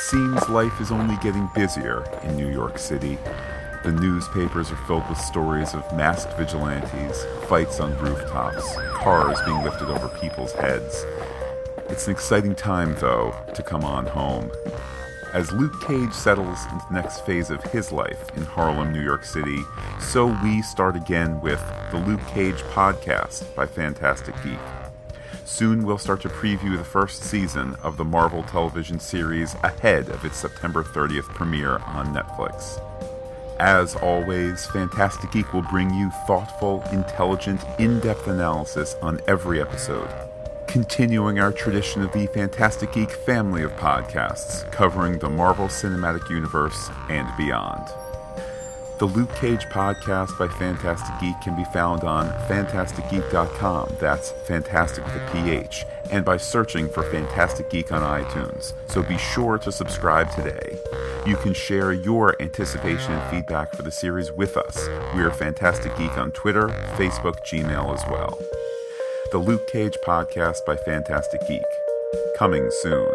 seems life is only getting busier in New York City. The newspapers are filled with stories of masked vigilantes, fights on rooftops, cars being lifted over people's heads. It's an exciting time, though, to come on home. As Luke Cage settles into the next phase of his life in Harlem, New York City, so we start again with the Luke Cage podcast by Phantastic Geek. Soon we'll start to preview the first season of the Marvel television series ahead of its September 30th premiere on Netflix. As always, Phantastic Geek will bring you thoughtful, intelligent, in depth analysis on every episode, continuing our tradition of the Phantastic Geek family of podcasts covering the Marvel Cinematic Universe and beyond. The Luke Cage podcast by Phantastic Geek can be found on phantasticgeek.com. That's fantastic with a PH. And by searching for Phantastic Geek on iTunes. So be sure to subscribe today. You can share your anticipation and feedback for the series with us. We are Phantastic Geek on Twitter, Facebook, Gmail as well. The Luke Cage podcast by Phantastic Geek. Coming soon.